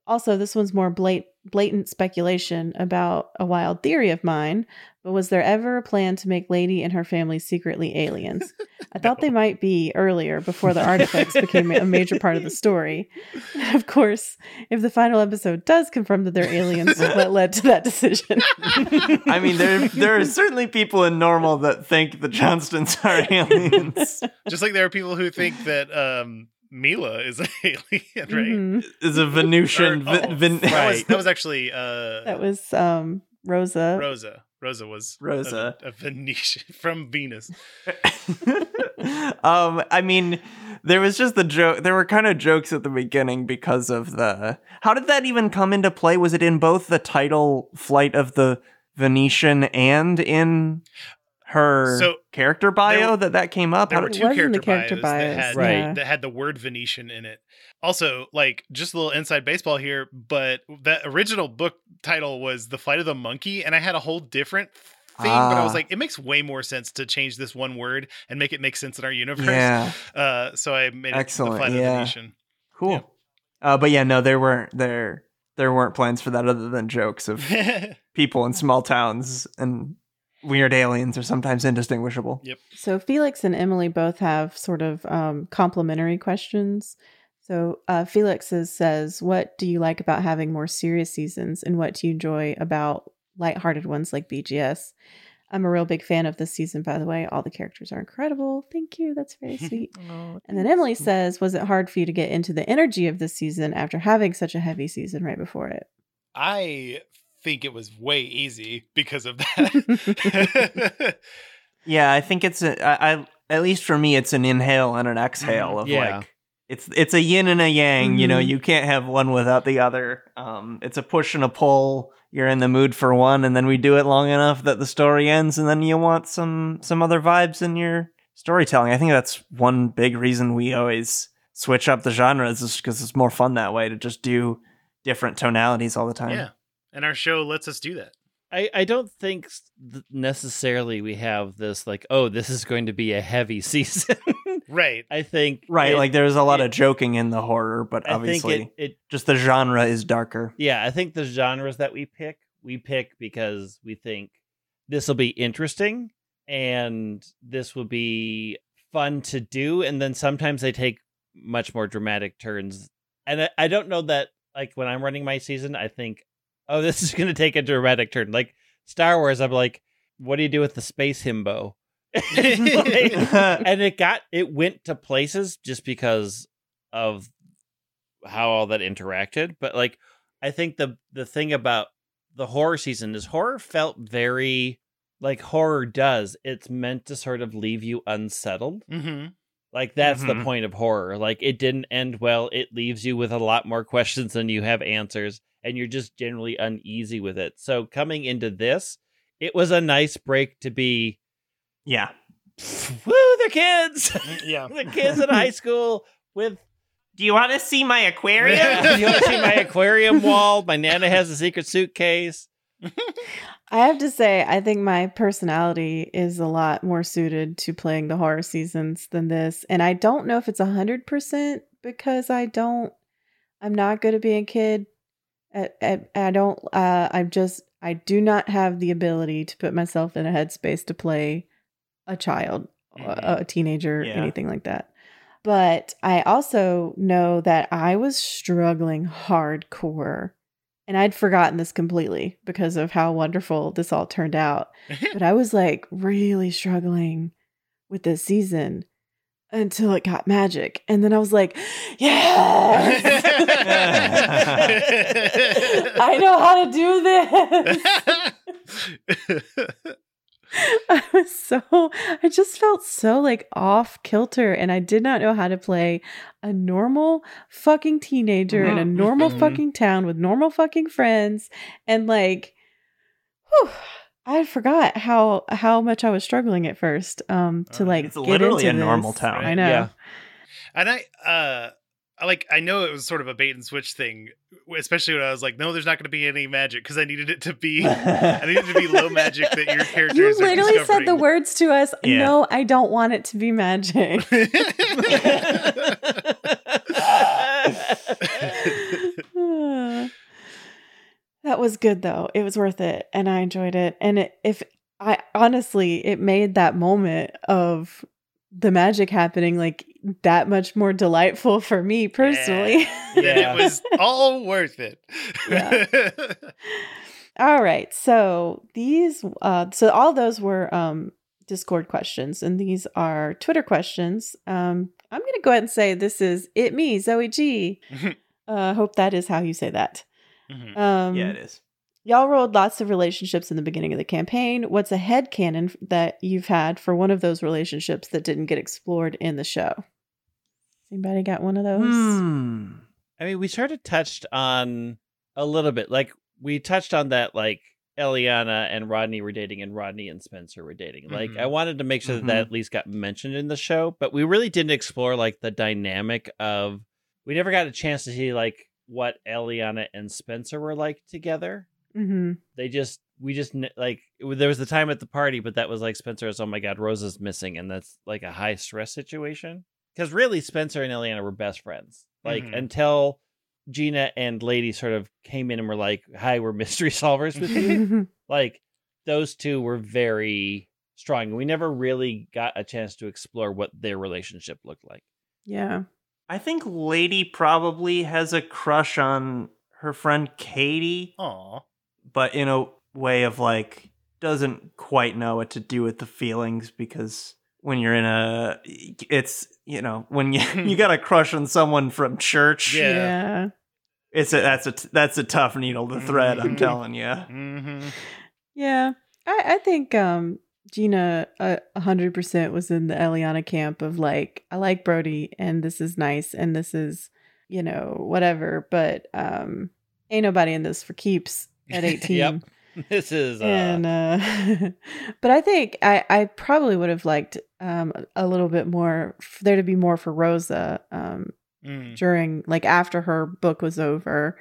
also this one's more blat- blatant speculation about a wild theory of mine. But was there ever a plan to make Lady and her family secretly aliens? I thought they might be earlier before the artifacts became a major part of the story. And of course, if the final episode does confirm that they're aliens, what led to that decision? I mean, there there are certainly people in normal that think the Johnstons are aliens. Just like there are people who think that um, Mila is an alien, right? Mhm. Is a Venusian. Or- oh, Vin- that, was, Right. that was actually uh, That was um Rosa. Rosa. Rosa was Rosa. a, Venetian from Venus. um, I mean, there was just the joke. There were kind of jokes at the beginning because of the. How did that even come into play? Was it in both the title flight of the Venetian and in her So, character bio were- that that came up? There How were did- two was in character, character bios, that had Right. that had the word Venetian in it. Also, like just a little inside baseball here, but that original book title was "The Flight of the Monkey," and I had a whole different thing. But I was Ah. like, it makes way more sense to change this one word and make it make sense in our universe. yeah, Uh, so I made it Excellent, the Flight of the yeah. Cool. Yeah. Uh, but yeah, no, there weren't there there weren't plans for that other than jokes of people in small towns and weird aliens are sometimes indistinguishable. Yep. So Felix and Emily both have sort of um, complementary questions. So uh, Felix says, "What do you like about having more serious seasons, and what do you enjoy about lighthearted ones like BGS?" I'm a real big fan of this season, by the way. All the characters are incredible. Thank you. That's very sweet. And then Emily says, "Was it hard for you to get into the energy of this season after having such a heavy season right before it?" I think it was way easy because of that. Yeah, I think it's a I, I at least for me it's an inhale and an exhale of Yeah. like it's it's a yin and a yang, you know, Mhm. you can't have one without the other. Um it's a push and a pull. You're in the mood for one and then we do it long enough that the story ends and then you want some some other vibes in your storytelling. I think that's one big reason we always switch up the genres is because it's more fun that way to just do different tonalities all the time. yeah, and our show lets us do that. I, I don't think th- necessarily we have this like oh this is going to be a heavy season. Right. I think Right, it- like there's a lot it- of joking in the horror, but I obviously think it, it just the genre is darker. yeah I think the genres that we pick we pick because we think this will be interesting and this will be fun to do and then sometimes they take much more dramatic turns and I, I don't know that like when I'm running my season I think oh this is going to take a dramatic turn like Star Wars I'm like what do you do with the space himbo Like, and it got it went to places just because of how all that interacted. But like i think the the thing about the horror season is horror felt very like horror does. It's meant to sort of leave you unsettled. Hmm like that's the Mhm. point of horror. Like it didn't end well. It leaves you with a lot more questions than you have answers and you're just generally uneasy with it. So coming into this it was a nice break to be Yeah. woo they're kids Yeah. the kids in high school with Do you want to see my aquarium? Do you want to see my aquarium wall my nana has a secret suitcase I have to say, I think my personality is a lot more suited to playing the horror seasons than this. And I don't know if it's a hundred percent because I don't I'm not good at being a kid. I, I, I don't uh I'm just I do not have the ability to put myself in a headspace to play a child, a, mm-hmm. a teenager, Yeah. anything like that. But I also know that I was struggling hardcore. And I'd forgotten this completely because of how wonderful this all turned out. But I was like really struggling with this season until it got magic. And then I was like, yeah, I know how to do this. I was so, I just felt so like off kilter and I did not know how to play a normal fucking teenager in a Mhm. normal Mhm. fucking town with normal fucking friends. And like, whew, I forgot how how much I was struggling at first um to Uh, like it's get literally into a normal town. I know. Yeah. and I, uh, I like, I know it was sort of a bait and switch thing, especially when I was like, no, there's not going to be any magic because I needed it to be, I needed it to be low magic that your characters You are literally said the words to us. Yeah. No, I don't want it to be magic. that was good though. It was worth it and I enjoyed it. And it, if I honestly, it made that moment of the magic happening like that much more delightful for me personally. then Yeah. it was all worth it. All right. So these uh so all those were um Discord questions and these are Twitter questions. Um I'm going to go ahead and say this is it me Zoe G. uh hope that is how you say that. Mhm. Um yeah, it is. Y'all rolled lots of relationships in the beginning of the campaign. What's a head canon that you've had for one of those relationships that didn't get explored in the show? Anybody got one of those? Hmm. I mean, we sort of touched on a little bit. Like we touched on that, like Eliana and Rodney were dating and Rodney and Spencer were dating. Like Mhm. I wanted to make sure that that Mhm. at least got mentioned in the show, but we really didn't explore like the dynamic of we never got a chance to see like what Eliana and Spencer were like together. hmm They just we just like it there was the time at the party, but that was like Spencer was oh my god, Rosa's missing, and that's like a high stress situation. Because really, Spencer and Eliana were best friends. Like Mhm. until Gina and Lady sort of came in and were like, "Hi, we're mystery solvers with you." like those two were very strong. We never really got a chance to explore what their relationship looked like. yeah. I think Lady probably has a crush on her friend Katie, Aw. but in a way of like doesn't quite know what to do with the feelings because when you're in a it's you know when you you got a crush on someone from church Yeah. Yeah. it's a that's a t- that's a tough needle to thread i'm Mhm. telling you Mm-hmm. Yeah. I, I think um Gina a hundred percent was in the Eliana camp of like, I like Brody and this is nice and this is, you know, whatever, but um ain't nobody in this for keeps at 18. Yep. This is uh, And uh but I think I I probably would have liked um a little bit more for there to be more for Rosa um Mm. during like after her book was over.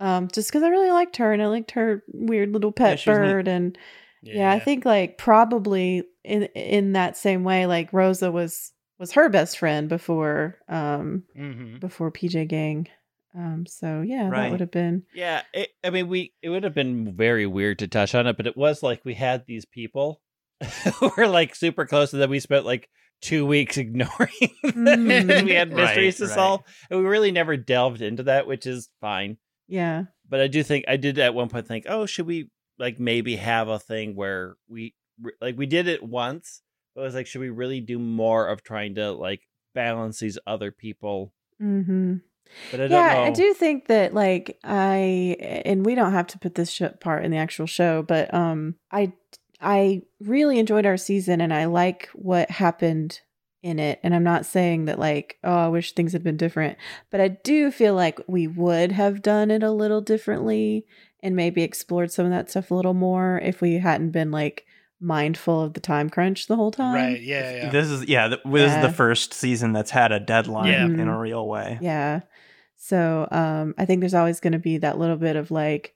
Um just cuz I really liked her and I liked her weird little pet neat. bird and yeah. I think like probably in in that same way, like Rosa was was her best friend before um Mm-hmm. before PJ Gang. Um so yeah, Right. that would have been Yeah, it, I mean, we it would have been very weird to touch on it, but it was like we had these people who were like super close, and then we spent like two weeks ignoring them, and Mhm. we had mysteries Right, to right. solve, and we really never delved into that, which is fine. yeah. But I do think I did at one point think, oh, should we like maybe have a thing where we like we did it once, but it was like, should we really do more of trying to like balance these other people? Mhm. But I don't yeah, know. I do think that like I and we don't have to put this sh- part in the actual show, but um I I really enjoyed our season and I like what happened in it and I'm not saying that like oh I wish things had been different, but I do feel like we would have done it a little differently and maybe explored some of that stuff a little more if we hadn't been like mindful of the time crunch the whole time. Right. Yeah. Yeah. this is yeah th- this is the first season that's had a deadline Yeah. in a Mhm. real way Yeah. So um I think there's always going to be that little bit of like,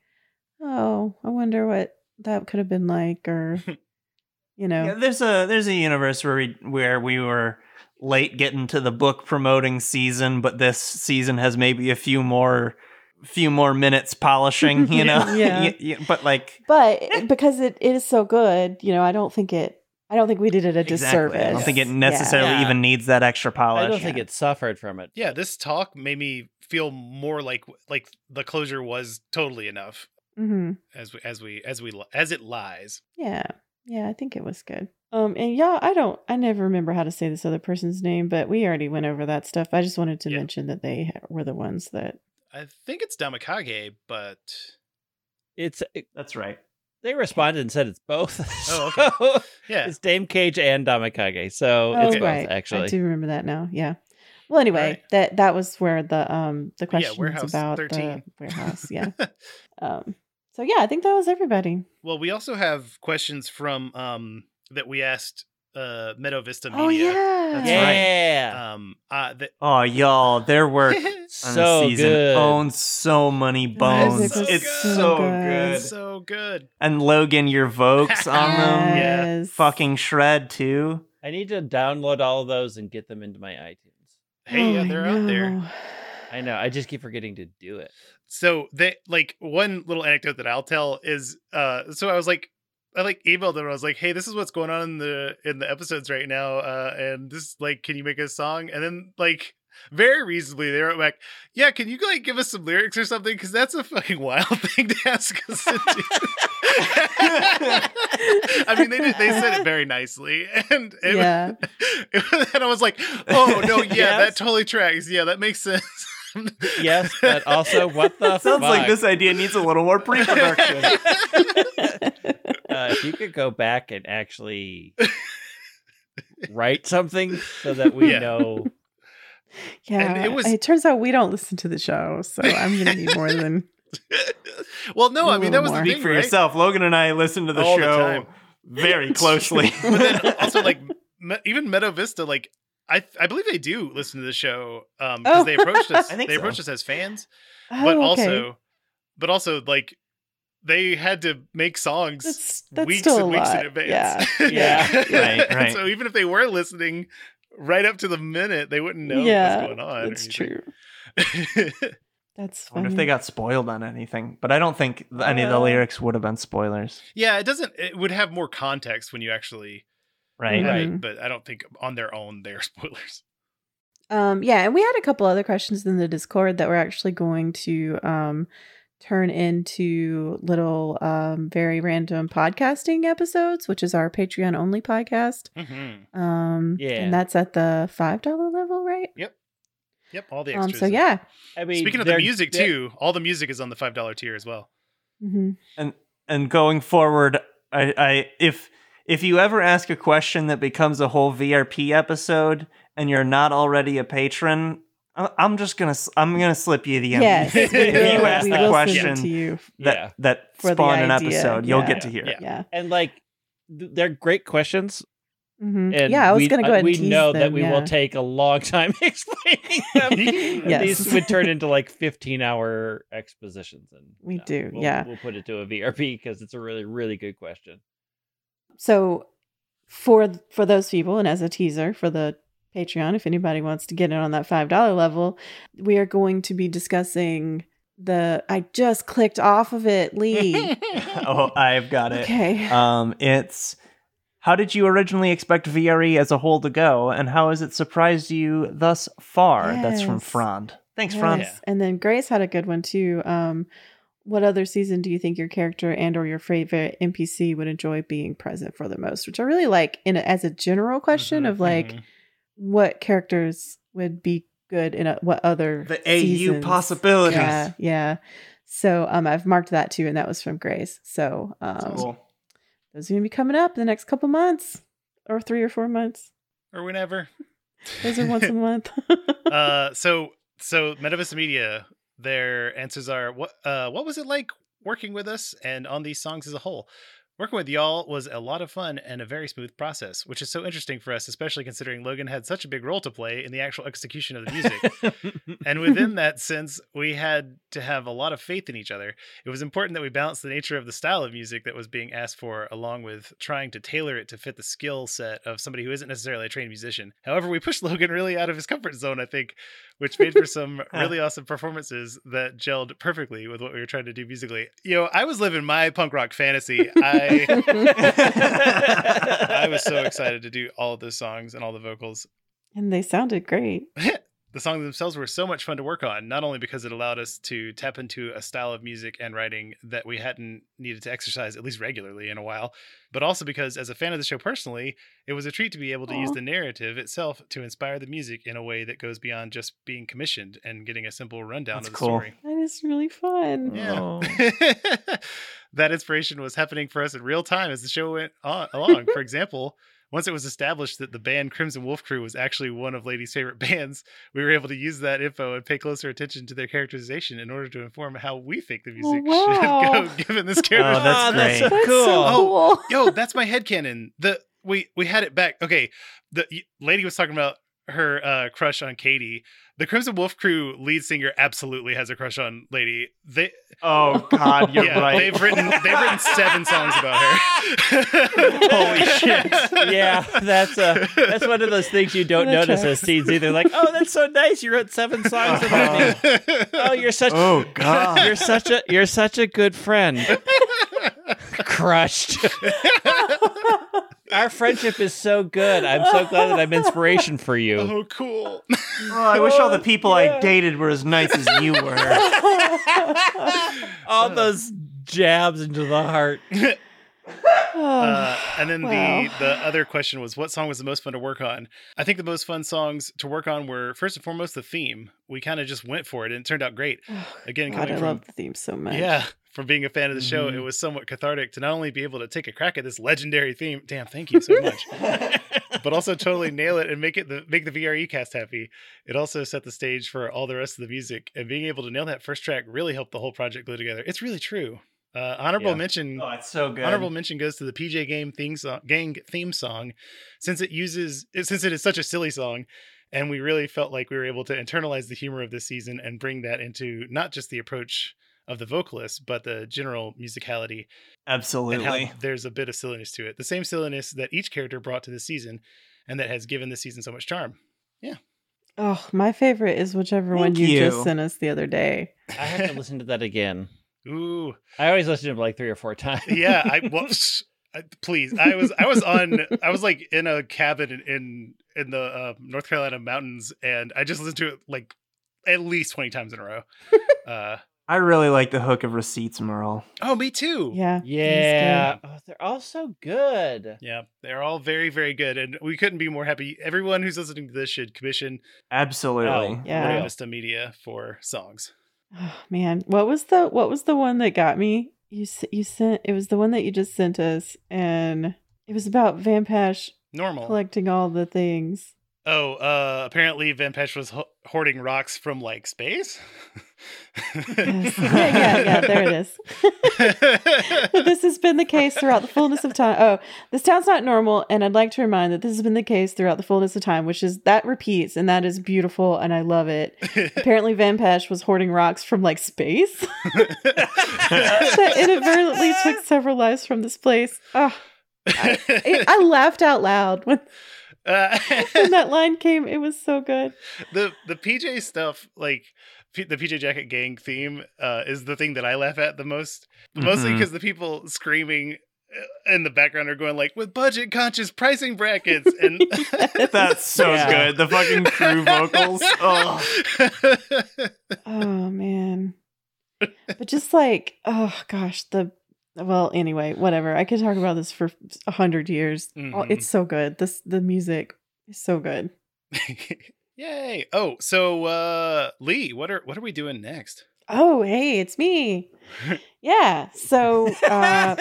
oh, I wonder what that could have been like or you know. Yeah, there's a there's a universe where we where we were late getting to the book promoting season, but this season has maybe a few more few more minutes polishing, you know. Yeah. Y- y- but like But because it, it is so good, you know, I don't think it I don't think we did it a exactly, disservice. I don't think it necessarily Yeah. even needs that extra polish. I don't think it suffered from it. yeah. This talk made me feel more like like the closure was totally enough Mhm. as we as we as we as it lies. Yeah. Yeah, I think it was good. Um and yeah, I don't I never remember how to say this other person's name, but we already went over that stuff. I just wanted to Yeah. mention that they were the ones that I think it's Damakage, but It's it, That's right. they responded and said it's both. Oh, So, yeah. it's Dame Cage and Damakage. So Oh it's both right, actually. I do remember that now. Yeah. Well, anyway, Alright. that that was where the um the Yeah, questions Warehouse about 13. the warehouse. Yeah. um. So yeah, I think that was everybody. well, we also have questions from um that we asked uh Meadow Vista Media. Oh yeah. That's right. yeah. Um uh that Oh y'all, their work on so the season good. owns so many bones. music was it's so so good. good. so good. And Logan, your Vokes on them Yeah. Yes. fucking shred too. I need to download all of those and get them into my iTunes. Hey, Oh, yeah, they're I out there. know. I know. I just keep forgetting to do it. So they like one little anecdote that I'll tell is uh so I was like I like emailed them and I was like, hey, this is what's going on in the in the episodes right now. Uh and this like can you make a song? And then like very reasonably they wrote back, yeah, can you like give us some lyrics or something? Because that's a fucking wild thing to ask us to do. I mean, they did, they said it very nicely, and it, Yeah. and I was like, oh no, yeah, Yes. that totally tracks. Yeah, that makes sense. Yes, but also what the Sounds like this idea needs a little more pre-production. Uh, if you could go back and actually write something so that we Yeah. know. Yeah. it was- It turns out we don't listen to the show, so I'm gonna need more than well, no, I mean that was the More. thing, Speak for right? yourself. Logan and I listen to the All show time. very closely. but then also like Me- even Meadow Vista, like I I believe they do listen to the show um because Oh. they approached us. I think they so. approached us as fans, Oh, but okay. also, but also like they had to make songs that's that's weeks and weeks lot. in advance. Yeah, Yeah. Right, And right. so even if they were listening right up to the minute, they wouldn't know yeah, what's going on. or that's true. anything. That's I wonder if they got spoiled on anything, but I don't think th- any of the Uh, lyrics would have been spoilers, yeah, it doesn't. It would have more context when you actually right? have Right. it, but I don't think on their own they're spoilers. Um, yeah, and we had a couple other questions in the Discord that we're actually going to um, turn into little, um, very random podcasting episodes, which is our Patreon only podcast. Mm-hmm. Um, Yeah. and that's at the five dollar level, right? Yep, Yep. all the Um, extras. so yeah. I mean, Speaking of the music too, all the music is on the five dollar tier as well. hmm And going forward, I, I if if you ever ask a question that becomes a whole VRP episode and you're not already a patron, I- I'm just gonna s- I'm gonna slip you the Yes, If you ask the question to you. that Yeah. that For the spawn an idea, episode, you'll get to hear Yeah. it. Yeah. and like th- they're great questions. hmm And Yeah, I was going to go ahead We and tease know that we yeah. will take a long time explaining them. Yes. These would turn into like 15 hour expositions. And We no, do, we'll- yeah. We'll put it to a VRP because it's a really, really good question. So for for those people, and as a teaser for the Patreon, if anybody wants to get in on that five dollar level, we are going to be discussing the. I just clicked off of it, Lee. oh, I've got it. okay. Um, it's how did you originally expect VRE as a whole to go, and how has it surprised you thus far? That's from Frond. Thanks, Frond. Yes. And then Grace had a good one too. Um, what other season do you think your character and or your favorite NPC would enjoy being present for the most? Which I really like in a, as a general question Mhm, of like mhm. What characters would be good in a, what other The AU possibilities. Yeah, yeah. So um, I've marked that too, and that was from Grace. So um, Cool. those are gonna be coming up in the next couple months, or three or four months. or whenever. Those are once a month. uh, so so Meadow Vista Media, their answers are what uh what was it like working with us and on these songs as a whole? Working with y'all was a lot of fun and a very smooth process, which is so interesting for us, especially considering Logan had such a big role to play in the actual execution of the music. and within that sense, we had to have a lot of faith in each other. It was important that we balance the nature of the style of music that was being asked for, along with trying to tailor it to fit the skill set of somebody who isn't necessarily a trained musician. However, we pushed Logan really out of his comfort zone, I think, which made for some really awesome performances that gelled perfectly with what we were trying to do musically. You know, I was living my punk rock fantasy. I I was so excited to do all of those songs and all the vocals and they sounded great. the songs themselves were so much fun to work on, not only because it allowed us to tap into a style of music and writing that we hadn't needed to exercise at least regularly in a while, but also because, as a fan of the show personally, it was a treat to be able to use the narrative itself to inspire the music in a way that goes beyond just being commissioned and getting a simple rundown That's of the cool. story. That is really fun. Yeah. That inspiration was happening for us in real time as the show went on, along. for example, once it was established that the band Crimson Wolf Crew was actually one of Lady's favorite bands, we were able to use that info and pay closer attention to their characterization in order to inform how we think the music wow. should go, given this character. Oh, that's Oh, that's great. so That's cool. so Oh, cool. Yo, that's my headcanon. The we we had it back. Okay, the y- lady was talking about her uh, crush on Katie. The Crimson Wolf Crew lead singer absolutely has a crush on Lady. They Oh God, you're yeah, right. they've written they've written seven songs about her. Holy shit. yeah, that's uh that's one of those things you don't That notice as tracks. scenes either. Like, oh, that's so nice. You wrote seven songs about me. Oh, you're such oh God. you're such a you're such a good friend. Crushed. Our friendship is so good. I'm so glad that I'm inspiration for you. oh, cool. Oh, I wish all the people Yeah. I dated were as nice as you were. All those jabs into the heart. Uh, and then Oh, Wow. the the other question was what song was the most fun to work on? I think the most fun songs to work on were first and foremost the theme. We kind of just went for it and it turned out great. Oh, Again, God, coming I from love the theme so much. yeah, from being a fan of the show, Mhm. it was somewhat cathartic to not only be able to take a crack at this legendary theme. Damn, thank you so much. but also totally nail it and make it the make the VRE cast happy. It also set the stage for all the rest of the music, and being able to nail that first track really helped the whole project glue together. It's really true. Uh, honorable Yeah. mention. Oh, it's so good. Honorable mention goes to the PJ Game theme song, gang theme song, since it uses since it is such a silly song, and we really felt like we were able to internalize the humor of this season and bring that into not just the approach of the vocalist, but the general musicality and Absolutely. how there's a bit of silliness to it. The same silliness that each character brought to the season, and that has given the season so much charm. Yeah. Oh, my favorite is whichever one you, you. just sent us the other day. I have to listen to that again. Ooh, I always listen to it like three or four times. yeah. I well, please. I was I was on I was like in a cabin in in, in the uh, North Carolina mountains, and I just listened to it like at least twenty times in a row. Uh, I really like the hook of receipts, Merle. oh, me too. Yeah. yeah. Oh, they're all so good. Yeah, they're all very, very good, and we couldn't be more happy. Everyone who's listening to this should commission Absolutely. Oh, Yeah. Buena Vista Media for songs. Oh, man, what was the what was the one that got me? You you sent it was the one that you just sent us, and it was about Van Pash Normal. collecting all the things. Oh, uh, apparently Van Pesh was ho- hoarding rocks from like space. Yes. yeah, yeah, yeah. There it is. this has been the case throughout the fullness of time. Oh, this town's not normal, and I'd like to remind that this has been the case throughout the fullness of time, which is that repeats, and that is beautiful, and I love it. Apparently, Van Pesh was hoarding rocks from like space that inadvertently took several lives from this place. Oh, I, I laughed out loud when, Uh, when that line came. It was so good. the the PJ stuff, like P- the PJ Jacket Gang theme, uh, is the thing that I laugh at the most. Mostly Mhm. because the people screaming uh, in the background are going like with budget conscious pricing brackets and That's so Yeah. good. The fucking crew vocals. Oh. Oh man. But just like, oh gosh, the well, anyway, whatever. I could talk about this for a hundred years. Oh, Mhm. it's so good. This the music is so good. Yay! Oh, so uh Lee, what are what are we doing next? Oh, hey, it's me. yeah. So uh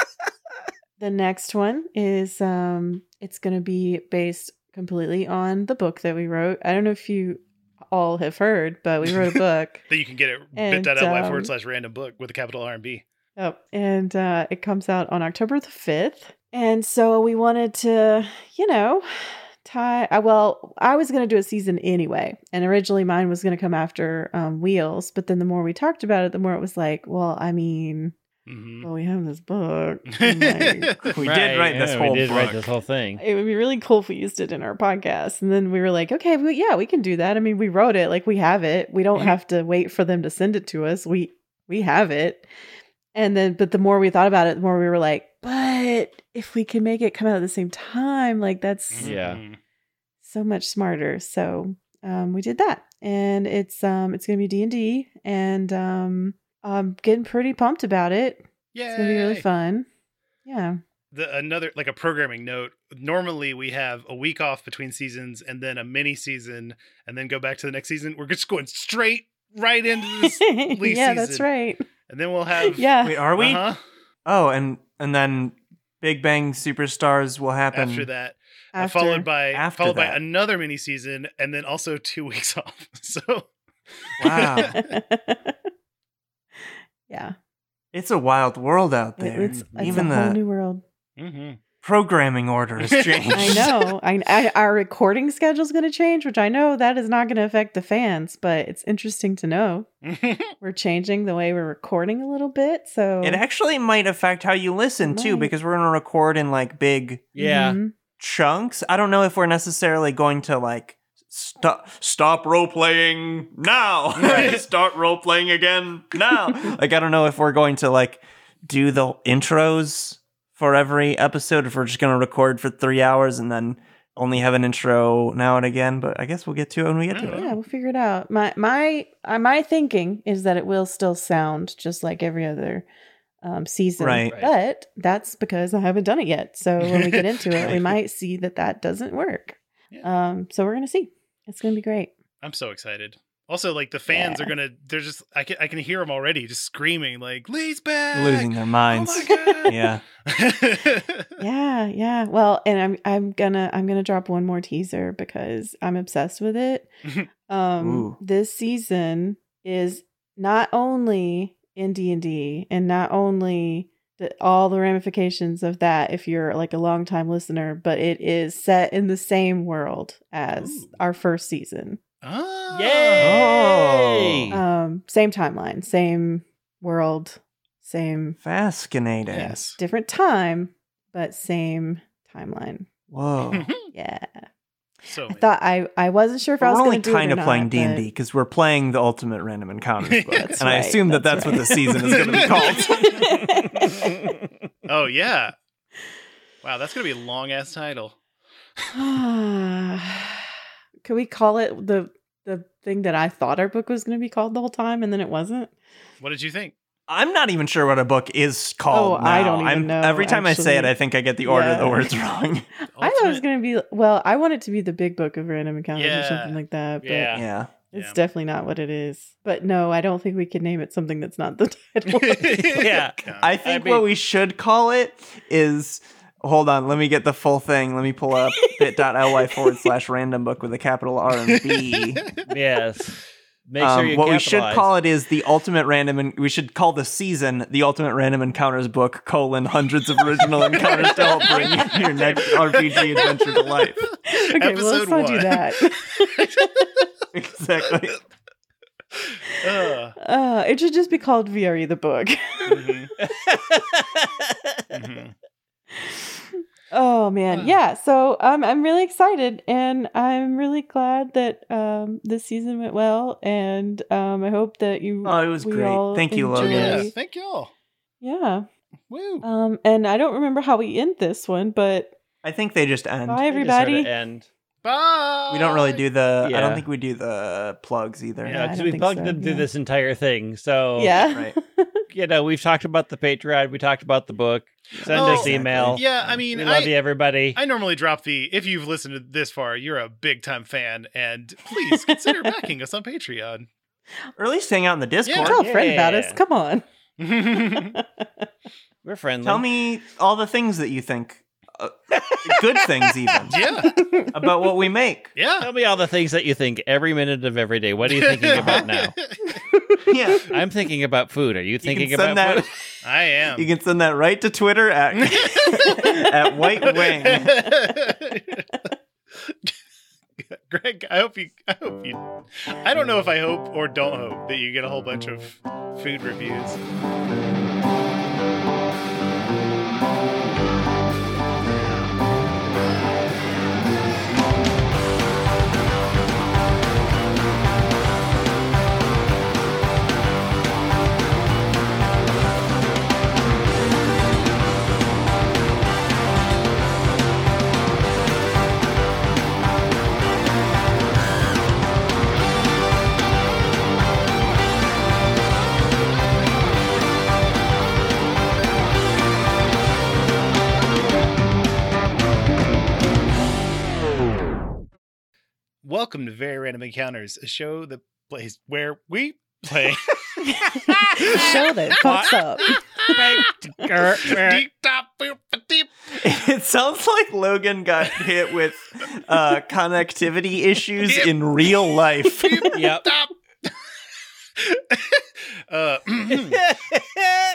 the next one is um it's gonna be based completely on the book that we wrote. I don't know if you all have heard, but we wrote a book. That you can get it And, bit.ly um, forward slash random book with a capital R and B. Oh, and uh, it comes out on October the 5th. And so we wanted to, you know, tie. Uh, well, I was going to do a season anyway. And originally mine was going to come after um, Wheels. But then the more we talked about it, the more it was like, well, I mean, hmm well, we have this book. like, We did write this yeah, whole We did write this whole thing. it would be really cool if we used it in our podcast. And then we were like, okay, well, yeah, we can do that. I mean, we wrote it, like we have it. We don't Mhm. have to wait for them to send it to us. We we have it. And then, but the more we thought about it, the more we were like, but if we can make it come out at the same time, like that's Yeah. Mhm. so much smarter. So um, we did that, and it's um it's gonna be D and D, and um I'm getting pretty pumped about it. Yeah, it's gonna be really fun. Yeah. the another like a programming note normally we have a week off between seasons and then a mini season and then go back to the next season we're just going straight right into this Lee yeah, that's right. and then we'll have Yeah. Wait, are we? uh-huh, Oh, and and then Big Bang Superstars will happen. after that uh, After. followed by After followed by another mini season and then also two weeks off so Wow. yeah. It's a wild world out It- there. it's, it's Even a whole the new world. mhm. Programming order has changed. I know. I, I our recording schedule's going to change, which I know that is not going to affect the fans, but it's interesting to know we're changing the way we're recording a little bit. So It actually might affect how you listen too, Might. because we're gonna record in like big Yeah. Mhm. chunks. I don't know if we're necessarily going to like stop stop role playing now. Right. Start role playing again now. like I don't know if we're going to like do the intros for every episode if we're just gonna record for three hours and then only have an intro now and again. But I guess we'll get to it when we get to Yeah. it. Yeah, we'll figure it out. My my uh, my thinking is that it will still sound just like every other um, season. Right. Right. But that's because I haven't done it yet. So when we get into it, we might see that that doesn't work. Yeah. Um, so we're gonna see. It's gonna be great. I'm so excited. Also, like the fans Yeah. are gonna, they're just, I can, I can hear them already, just screaming like, "Lee's back!" Losing their Oh minds. my god! yeah. Yeah, yeah. Well, and I'm I'm gonna I'm gonna drop one more teaser because I'm obsessed with it. um Ooh. this season is not only in D&D and not only the, all the ramifications of that if you're like a long time listener, but it is set in the same world as Ooh. our first season. Oh. Yay! Um same timeline, same world, same Fascinating. Yes. different time, but same timeline. Whoa. Yeah. so I thought I I wasn't sure if I We're was only going to do it kind of playing D and D because we're playing the Ultimate Random Encounters book, That's and I assume that that's that's what the season is going to be called. oh yeah. Wow, that's gonna be a long ass title. Could we call it the the thing that I thought our book was going to be called the whole time, and then it wasn't? What did you think? I'm not even sure what a book is called. Oh, I don't even I'm- know, Every time I say it. I think I get the order of the words wrong. I thought it was going to be well. I want it to be the big book of random encounters or something like that. But Yeah. yeah. it's Yeah. definitely not what it is. But no, I don't think we could name it something that's not the title. Yeah. I think mean- what we should call it is. Hold on, let me get the full thing. Let me pull up bit.ly forward slash random book with a capital R and B. yes. Make sure Um, you what we should call it is the ultimate random. and we should call the season the ultimate random encounters book colon hundreds of original encounters to help bring your next RPG adventure to life. okay, well, let's Episode not do that. Exactly. Ugh. Uh, it should just be called VRE the book. Mhm. Mhm. Oh man, Uh. yeah. So um, I'm really excited, and I'm really glad that um, this season went well, and um, I hope that you. Oh, it was great. Thank you, Logan. Yeah, Yes. thank y'all. Yeah. Woo. Um, and I don't remember how we end this one, but I think they just end. bye They just everybody. end. Bye. We don't really do the. I don't think we do the plugs either. Yeah, Yeah, because don't we plugged so, them through yeah. this entire thing. So Yeah. Right. you know, we've talked about the Patreon, we talked about the book. Send Oh, us email. Yeah, I mean, we love I, you, everybody. I normally drop the if you've listened to this far, you're a big time fan, and please consider backing us on Patreon. Or at least hang out in the Discord. Tell a friend about us. Come on. We're friendly. Tell me all the things that you think. Uh, good things, even yeah, about what we make. yeah. Tell me all the things that you think every minute of every day. What are you thinking about now? Yeah. I'm thinking about food. Are you You thinking can send about that. food? I am. You can send that right to Twitter at at White Wing. Greg, I hope you. I hope you. I don't know if I hope or don't hope that you get a whole bunch of food reviews. Welcome to Very Random Encounters, a show that plays where we play. The show that fucks up. Deep top, boop, deep. It sounds like Logan got hit with uh, connectivity issues in real life. Deep Yep. uh,